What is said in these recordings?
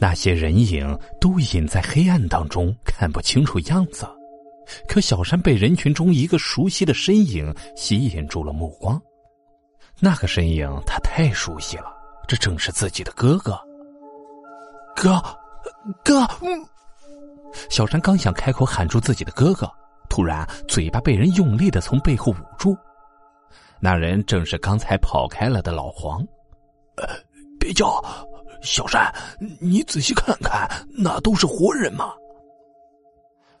那些人影都隐在黑暗当中，看不清楚样子。可小山被人群中一个熟悉的身影吸引住了目光。那个身影他太熟悉了，这正是自己的哥哥。哥，哥，小山刚想开口喊住自己的哥哥，突然嘴巴被人用力的从背后捂住。那人正是刚才跑开了的老黄。别叫，小山，你仔细看看，那都是活人吗？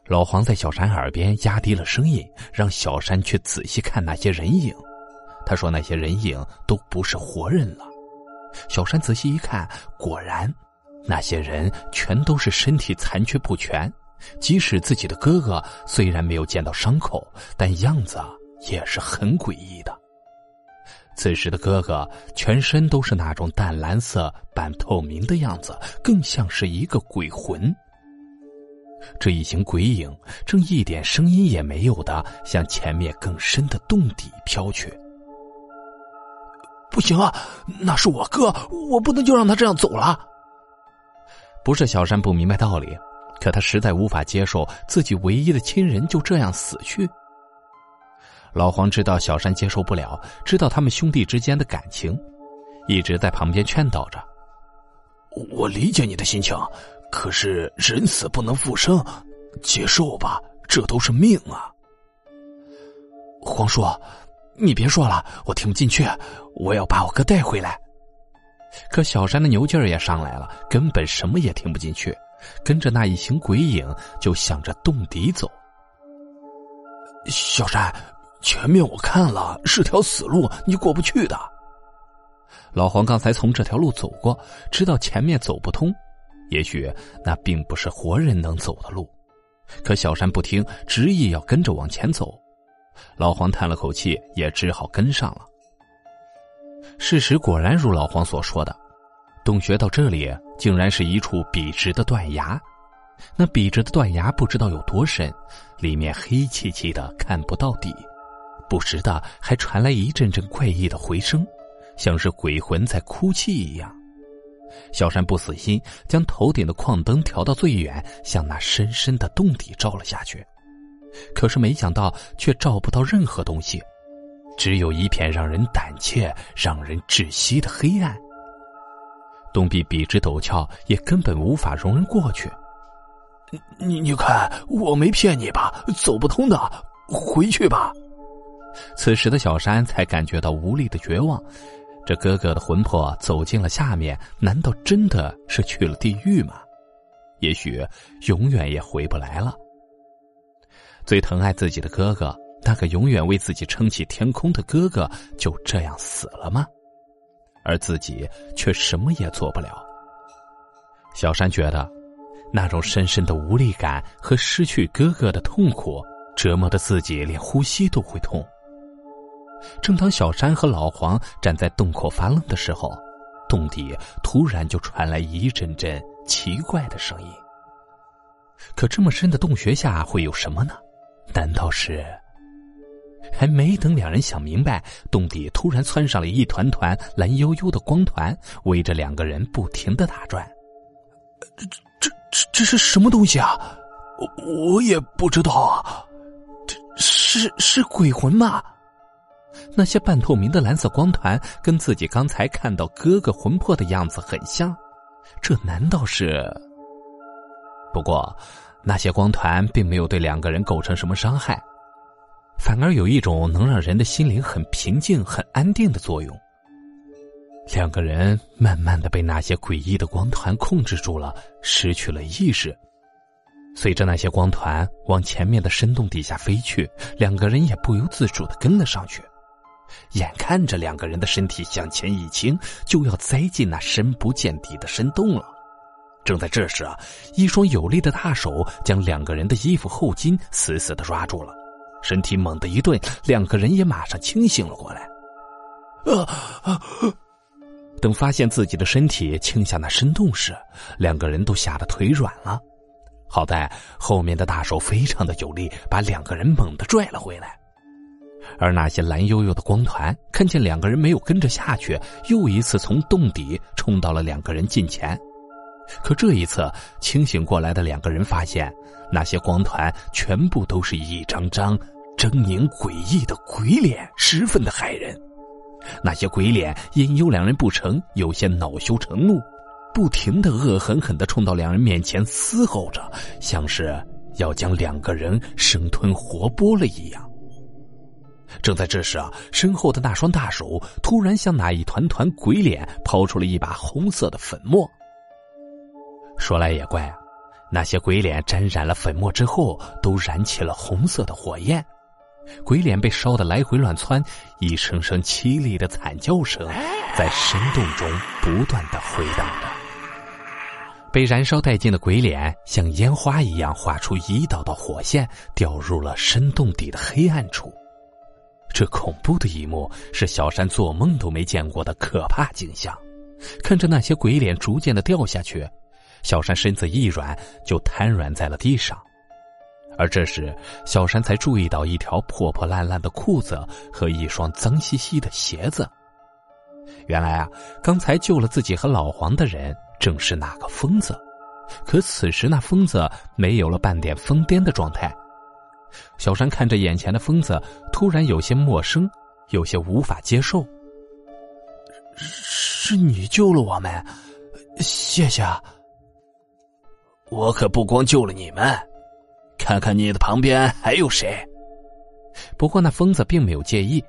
老黄在小山耳边压低了声音，让小山去仔细看那些人影。他说：“那些人影都不是活人了。”小山仔细一看，果然。那些人全都是身体残缺不全，即使自己的哥哥虽然没有见到伤口，但样子也是很诡异的。此时的哥哥全身都是那种淡蓝色、半透明的样子，更像是一个鬼魂。这一行鬼影正一点声音也没有的向前面更深的洞底飘去。不行啊，那是我哥，我不能就让他这样走了。不是小山不明白道理，可他实在无法接受自己唯一的亲人就这样死去。老黄知道小山接受不了，知道他们兄弟之间的感情，一直在旁边劝导着：“我理解你的心情，可是人死不能复生，接受吧，这都是命啊。”黄叔，你别说了，我听不进去，我要把我哥带回来。可小山的牛劲儿也上来了，根本什么也听不进去，跟着那一行鬼影就向着洞底走。小山，前面我看了是条死路，你过不去的。老黄刚才从这条路走过，知道前面走不通，也许那并不是活人能走的路。可小山不听，执意要跟着往前走。老黄叹了口气，也只好跟上了。事实果然如老黄所说的，洞穴到这里竟然是一处笔直的断崖。那笔直的断崖不知道有多深，里面黑漆漆的，看不到底。不时的还传来一阵阵怪异的回声，像是鬼魂在哭泣一样。小山不死心，将头顶的矿灯调到最远，向那深深的洞底照了下去。可是没想到，却照不到任何东西。只有一片让人胆怯、让人窒息的黑暗。洞壁笔直陡峭，也根本无法容人过去。你你看，我没骗你吧？走不通的，回去吧。此时的小山才感觉到无力的绝望。这哥哥的魂魄走进了下面，难道真的是去了地狱吗？也许永远也回不来了。最疼爱自己的哥哥。那个永远为自己撑起天空的哥哥就这样死了吗？而自己却什么也做不了。小山觉得，那种深深的无力感和失去哥哥的痛苦，折磨的自己连呼吸都会痛。正当小山和老黄站在洞口发愣的时候，洞底突然就传来一阵阵奇怪的声音。可这么深的洞穴下会有什么呢？难道是？还没等两人想明白，洞底突然窜上了一团团蓝幽幽的光团，围着两个人不停的打转。这、这、这、这是什么东西啊？我我也不知道啊。这是是鬼魂吗？那些半透明的蓝色光团跟自己刚才看到哥哥魂魄的样子很像，这难道是？不过，那些光团并没有对两个人构成什么伤害。反而有一种能让人的心灵很平静、很安定的作用。两个人慢慢的被那些诡异的光团控制住了，失去了意识。随着那些光团往前面的深洞底下飞去，两个人也不由自主的跟了上去。眼看着两个人的身体向前一倾，就要栽进那深不见底的深洞了。正在这时啊，一双有力的大手将两个人的衣服后襟死死的抓住了。身体猛地一顿，两个人也马上清醒了过来。啊！等发现自己的身体倾向那深洞时，两个人都吓得腿软了。好在后面的大手非常的有力，把两个人猛地拽了回来。而那些蓝幽幽的光团看见两个人没有跟着下去，又一次从洞底冲到了两个人近前。可这一次清醒过来的两个人发现，那些光团全部都是一张张狰狞诡异的鬼脸，十分的骇人。那些鬼脸因有两人不成，有些恼羞成怒，不停的恶狠狠的冲到两人面前嘶吼着，像是要将两个人生吞活剥了一样。正在这时啊，身后的那双大手突然向那一团团鬼脸抛出了一把红色的粉末。说来也怪啊，那些鬼脸沾染了粉末之后，都燃起了红色的火焰，鬼脸被烧得来回乱窜，一声声凄厉的惨叫声在深洞中不断的回荡着。被燃烧殆尽的鬼脸像烟花一样划出一道道火线，掉入了深洞底的黑暗处。这恐怖的一幕是小山做梦都没见过的可怕景象。看着那些鬼脸逐渐的掉下去。小山身子一软，就瘫软在了地上。而这时，小山才注意到一条破破烂烂的裤子和一双脏兮兮的鞋子。原来啊，刚才救了自己和老黄的人正是那个疯子。可此时，那疯子没有了半点疯癫的状态。小山看着眼前的疯子，突然有些陌生，有些无法接受。是你救了我们，谢谢。我可不光救了你们，看看你的旁边还有谁。不过那疯子并没有介意，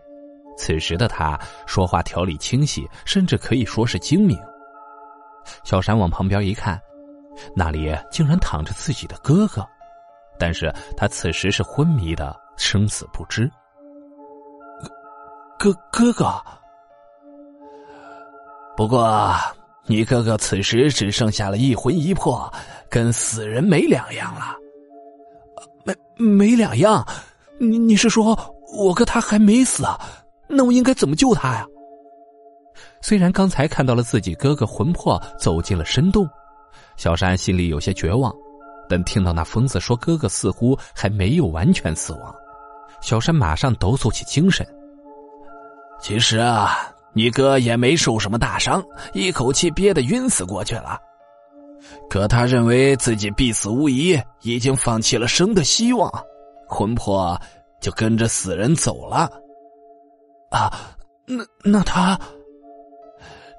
此时的他说话条理清晰，甚至可以说是精明。小山往旁边一看，那里竟然躺着自己的哥哥，但是他此时是昏迷的，生死不知。哥哥哥，不过。你哥哥此时只剩下了一魂一魄，跟死人没两样了。没没两样？你你是说我哥他还没死？那我应该怎么救他呀？虽然刚才看到了自己哥哥魂魄走进了深洞，小山心里有些绝望，但听到那疯子说哥哥似乎还没有完全死亡，小山马上抖擞起精神。其实啊。你哥也没受什么大伤，一口气憋得晕死过去了。可他认为自己必死无疑，已经放弃了生的希望，魂魄就跟着死人走了。啊，那那他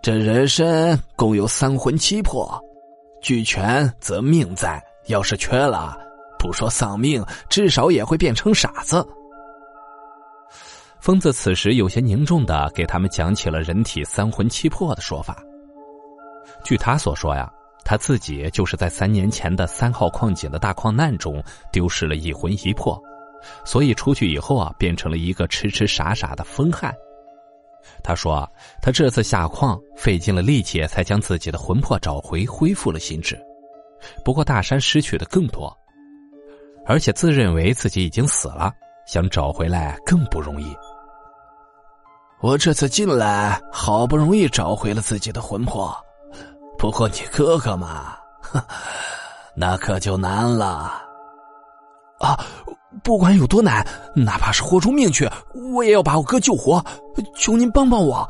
这人身共有三魂七魄，俱全则命在，要是缺了，不说丧命，至少也会变成傻子。疯子此时有些凝重的给他们讲起了人体三魂七魄的说法。据他所说呀，他自己就是在三年前的三号矿井的大矿难中丢失了一魂一魄，所以出去以后啊，变成了一个痴痴傻傻的疯汉。他说，他这次下矿费尽了力气才将自己的魂魄找回，恢复了心智。不过大山失去的更多，而且自认为自己已经死了，想找回来更不容易。我这次进来，好不容易找回了自己的魂魄，不过你哥哥嘛，那可就难了。啊，不管有多难，哪怕是豁出命去，我也要把我哥救活。求您帮帮我。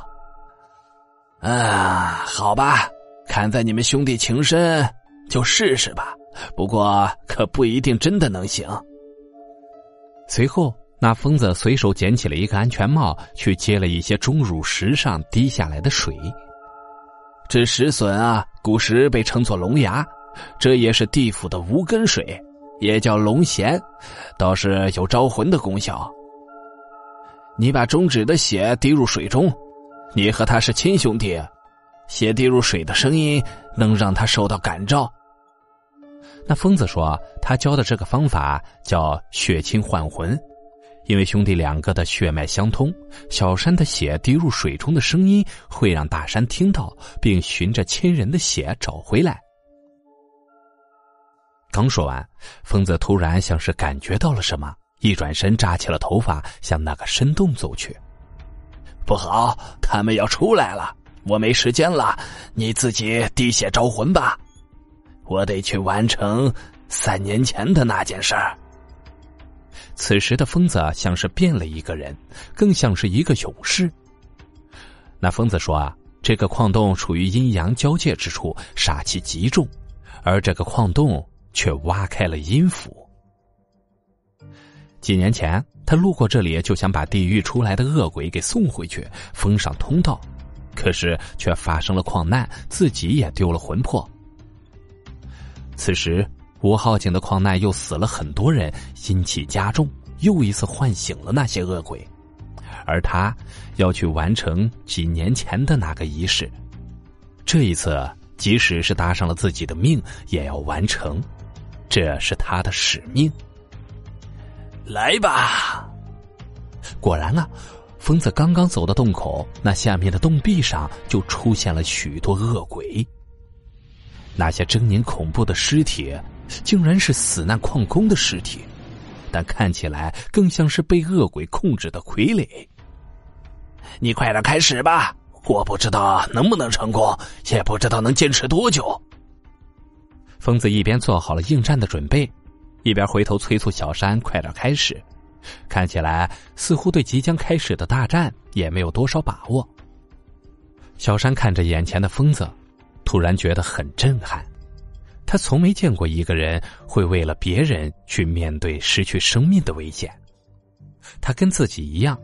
啊，好吧，看在你们兄弟情深，就试试吧。不过可不一定真的能行。随后。那疯子随手捡起了一个安全帽，去接了一些钟乳石上滴下来的水。这石笋啊，古时被称作龙牙，这也是地府的无根水，也叫龙涎，倒是有招魂的功效。你把中指的血滴入水中，你和他是亲兄弟，血滴入水的声音能让他受到感召。那疯子说，他教的这个方法叫血亲换魂。因为兄弟两个的血脉相通，小山的血滴入水中的声音会让大山听到，并循着亲人的血找回来。刚说完，疯子突然像是感觉到了什么，一转身扎起了头发，向那个深洞走去。不好，他们要出来了，我没时间了，你自己滴血招魂吧，我得去完成三年前的那件事儿。此时的疯子像是变了一个人，更像是一个勇士。那疯子说：“啊，这个矿洞处于阴阳交界之处，煞气极重，而这个矿洞却挖开了阴府。几年前，他路过这里，就想把地狱出来的恶鬼给送回去，封上通道，可是却发生了矿难，自己也丢了魂魄。此时，吴浩景的矿难又死了很多人，阴气加重，又一次唤醒了那些恶鬼，而他要去完成几年前的那个仪式。这一次，即使是搭上了自己的命，也要完成，这是他的使命。来吧！果然啊，疯子刚刚走到洞口，那下面的洞壁上就出现了许多恶鬼。那些狰狞恐怖的尸体，竟然是死难矿工的尸体，但看起来更像是被恶鬼控制的傀儡。你快点开始吧，我不知道能不能成功，也不知道能坚持多久。疯子一边做好了应战的准备。一边回头催促小山快点开始，看起来似乎对即将开始的大战也没有多少把握。小山看着眼前的疯子，突然觉得很震撼。他从没见过一个人会为了别人去面对失去生命的危险。他跟自己一样，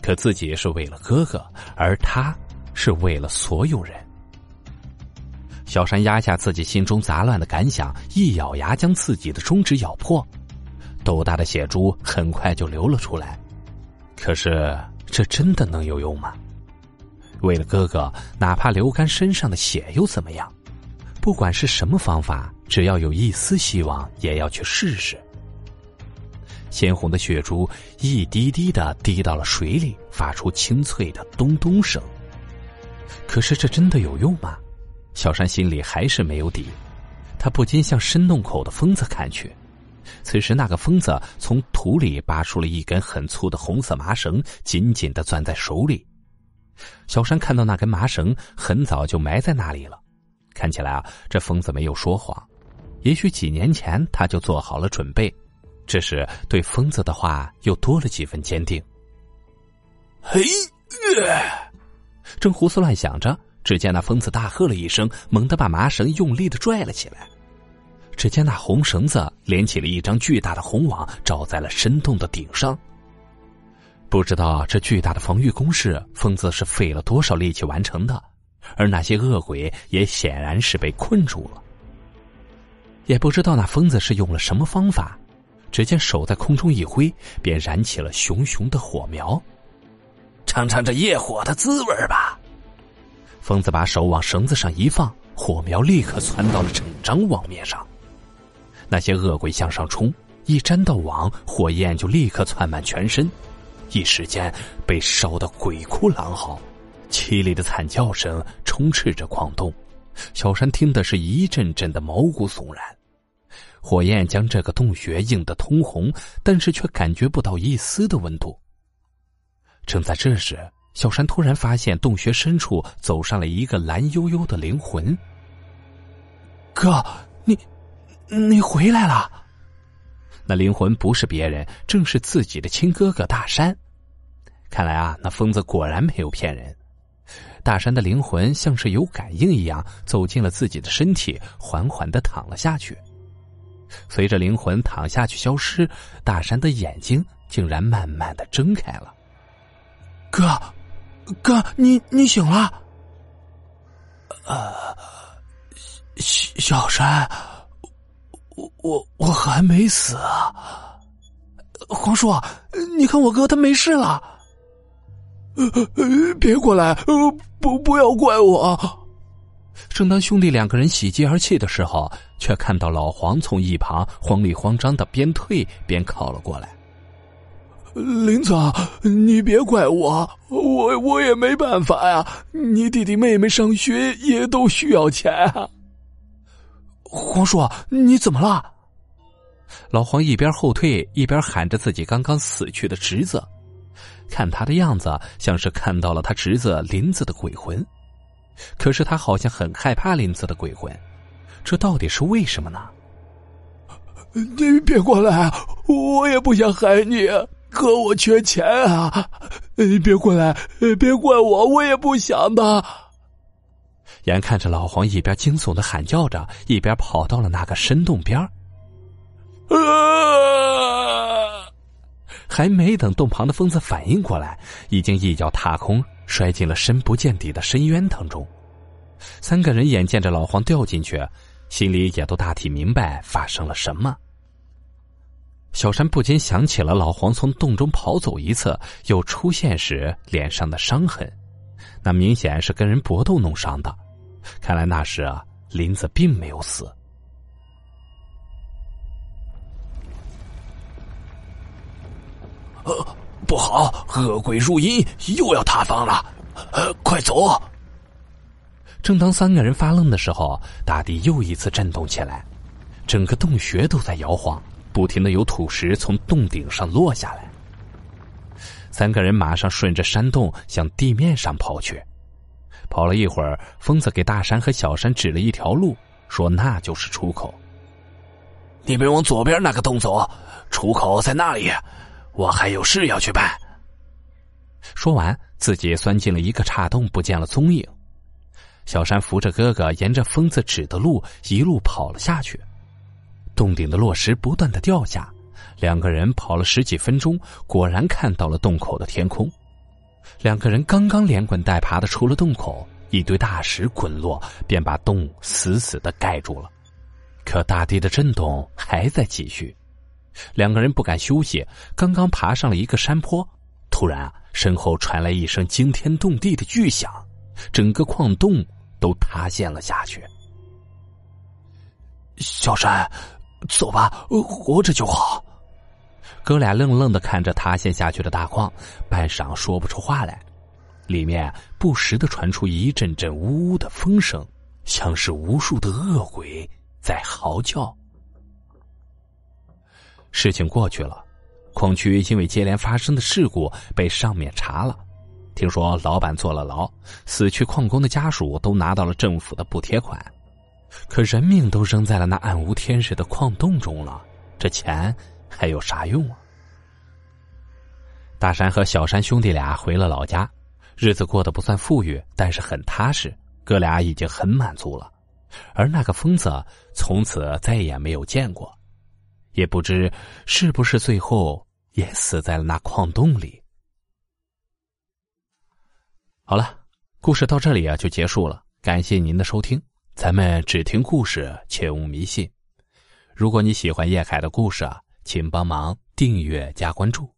可自己是为了哥哥，而他是为了所有人。小山压下自己心中杂乱的感想，一咬牙将自己的中指咬破，豆大的血珠很快就流了出来。可是这真的能有用吗？为了哥哥，哪怕流干身上的血又怎么样？不管是什么方法，只要有一丝希望，也要去试试。鲜红的血珠一滴滴的滴到了水里，发出清脆的咚咚声。可是这真的有用吗？小山心里还是没有底，他不禁向深洞口的疯子看去。此时，那个疯子从土里拔出了一根很粗的红色麻绳，紧紧的攥在手里。小山看到那根麻绳很早就埋在那里了，看起来啊，这疯子没有说谎，也许几年前他就做好了准备，只是对疯子的话又多了几分坚定。嘿，正胡思乱想着。只见那疯子大喝了一声，猛地把麻绳用力的拽了起来。只见那红绳子连起了一张巨大的红网，罩在了深洞的顶上。不知道这巨大的防御工事，疯子是费了多少力气完成的，而那些恶鬼也显然是被困住了。也不知道那疯子是用了什么方法，只见手在空中一挥，便燃起了熊熊的火苗。尝尝这业火的滋味吧。疯子把手往绳子上一放，火苗立刻窜到了整张网面上。那些恶鬼向上冲，一沾到网，火焰就立刻窜满全身，一时间被烧得鬼哭狼嚎，凄厉的惨叫声充斥着矿洞。小山听的是一阵阵的毛骨悚然。火焰将这个洞穴映得通红，但是却感觉不到一丝的温度。正在这时。小山突然发现，洞穴深处走上了一个蓝悠悠的灵魂。哥，你，你回来了。那灵魂不是别人，正是自己的亲哥哥大山。看来啊，那疯子果然没有骗人。大山的灵魂像是有感应一样，走进了自己的身体，缓缓的躺了下去。随着灵魂躺下去消失，大山的眼睛竟然慢慢的睁开了。哥。哥，你你醒了？呃，小小山，我我还没死啊！黄叔，你看我哥他没事了。别过来，不不要怪我。正当兄弟两个人喜极而泣的时候，却看到老黄从一旁慌里慌张的边退边靠了过来。林总，你别怪我，我我也没办法呀。你弟弟妹妹上学也都需要钱啊。黄叔，你怎么了？老黄一边后退一边喊着自己刚刚死去的侄子，看他的样子像是看到了他侄子林子的鬼魂，可是他好像很害怕林子的鬼魂，这到底是为什么呢？你别过来，我也不想害你。可，我缺钱啊！你别过来，别怪我，我也不想的。眼看着老黄一边惊悚的喊叫着，一边跑到了那个深洞边儿。还没等洞旁的疯子反应过来，已经一脚踏空，摔进了深不见底的深渊当中。三个人眼见着老黄掉进去，心里也都大体明白发生了什么。小山不禁想起了老黄从洞中跑走一次又出现时脸上的伤痕，那明显是跟人搏斗弄伤的。看来那时啊，林子并没有死。呃，不好，恶鬼入阴，又要塌方了！呃，快走！正当三个人发愣的时候，大地又一次震动起来，整个洞穴都在摇晃，不停的有土石从洞顶上落下来。三个人马上顺着山洞向地面上跑去。跑了一会儿，疯子给大山和小山指了一条路，说那就是出口。你们往左边那个洞走，出口在那里。我还有事要去办。说完，自己钻进了一个岔洞，不见了踪影。小山扶着哥哥，沿着疯子指的路一路跑了下去。洞顶的落石不断的掉下，两个人跑了十几分钟，果然看到了洞口的天空。两个人刚刚连滚带爬的出了洞口，一堆大石滚落，便把洞死死的盖住了。可大地的震动还在继续。两个人不敢休息，刚刚爬上了一个山坡，突然啊，身后传来一声惊天动地的巨响，整个矿洞都塌陷了下去。小山，走吧，活着就好。哥俩愣愣的看着塌陷下去的大矿，半晌说不出话来。里面不时的传出一阵阵呜呜的风声，像是无数的恶鬼在嚎叫。事情过去了，矿区因为接连发生的事故被上面查了，听说老板坐了牢，死去矿工的家属都拿到了政府的补贴款，可人命都扔在了那暗无天日的矿洞中了，这钱还有啥用啊？大山和小山兄弟俩回了老家，日子过得不算富裕，但是很踏实，哥俩已经很满足了，而那个疯子从此再也没有见过。也不知是不是最后也死在了那矿洞里。好了，故事到这里啊就结束了。感谢您的收听，咱们只听故事，切勿迷信。如果你喜欢叶凯的故事啊，请帮忙订阅加关注。